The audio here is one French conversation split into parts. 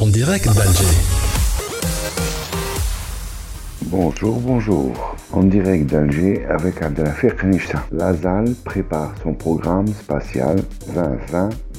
En direct d'Alger. Bonjour, bonjour. En direct d'Alger avec Abdelafir Khanishta. La ZAL prépare son programme spatial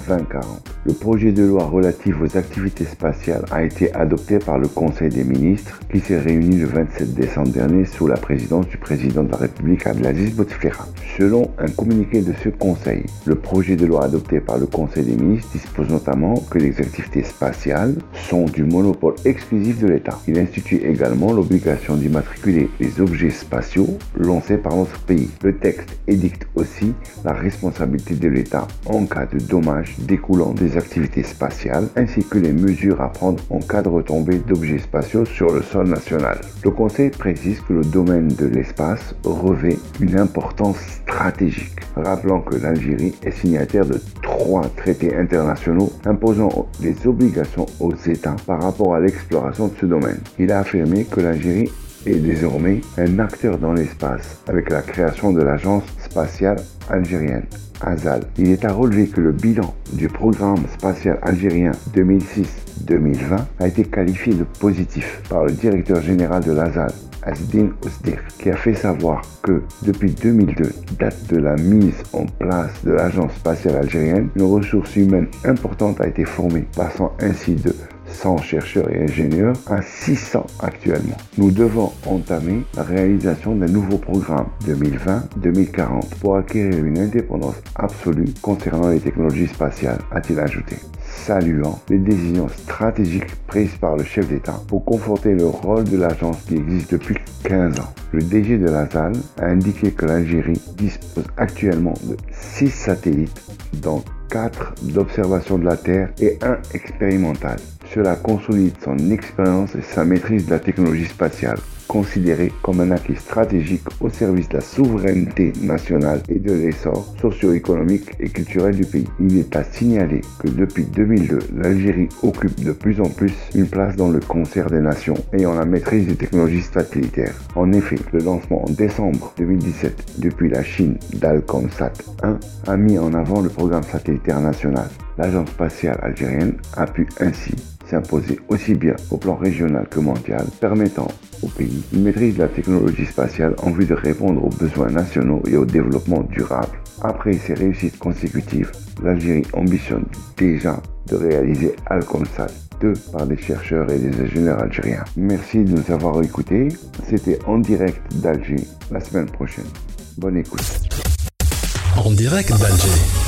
2020-2040. Le projet de loi relatif aux activités spatiales a été adopté par le Conseil des ministres qui s'est réuni le 27 décembre dernier sous la présidence du président de la République Abdelaziz Bouteflika. Selon un communiqué de ce Conseil, le projet de loi adopté par le Conseil des ministres dispose notamment que les activités spatiales sont du monopole exclusif de l'État. Il institue également l'obligation d'immatriculer les objets spatiaux lancés par notre pays. Le texte édicte aussi la responsabilité de l'État en cas de dommages découlant des activités spatiales ainsi que les mesures à prendre en cas de retombée d'objets spatiaux sur le sol national. Le Conseil précise que le domaine de l'espace revêt une importance stratégique, rappelant que l'Algérie est signataire de trois traités internationaux imposant des obligations aux États par rapport à l'exploration de ce domaine. Il a affirmé que l'Algérie est désormais un acteur dans l'espace avec la création de l'Agence spatiale algérienne. AZAL. Il est à relever que le bilan du programme spatial algérien 2006-2020 a été qualifié de positif par le directeur général de l'AZAL, Asdin Ousdir, qui a fait savoir que depuis 2002, date de la mise en place de l'Agence spatiale algérienne, une ressource humaine importante a été formée, passant ainsi de 100 chercheurs et ingénieurs à 600 actuellement. Nous devons entamer la réalisation d'un nouveau programme 2020-2040 pour acquérir une indépendance absolue concernant les technologies spatiales, a-t-il ajouté saluant les décisions stratégiques prises par le chef d'État pour conforter le rôle de l'agence qui existe depuis 15 ans. Le DG de la ZAL a indiqué que l'Algérie dispose actuellement de 6 satellites, dont 4 d'observation de la Terre et un expérimental. Cela consolide son expérience et sa maîtrise de la technologie spatiale, considérée comme un acquis stratégique au service de la souveraineté nationale et de l'essor socio-économique et culturel du pays. Il est à signaler que depuis 2002, l'Algérie occupe de plus en plus une place dans le concert des nations ayant la maîtrise des technologies satellitaires. En effet, le lancement en décembre 2017 depuis la Chine d'Alcomsat 1 a mis en avant le programme satellitaire national. L'agence spatiale algérienne a pu ainsi s'imposer aussi bien au plan régional que mondial, permettant au pays une maîtrise de la technologie spatiale en vue de répondre aux besoins nationaux et au développement durable. Après ces réussites consécutives, l'Algérie ambitionne déjà de réaliser Alcomsat 2 par des chercheurs et des ingénieurs algériens. Merci de nous avoir écoutés. C'était en direct d'Alger la semaine prochaine. Bonne écoute. En direct d'Alger.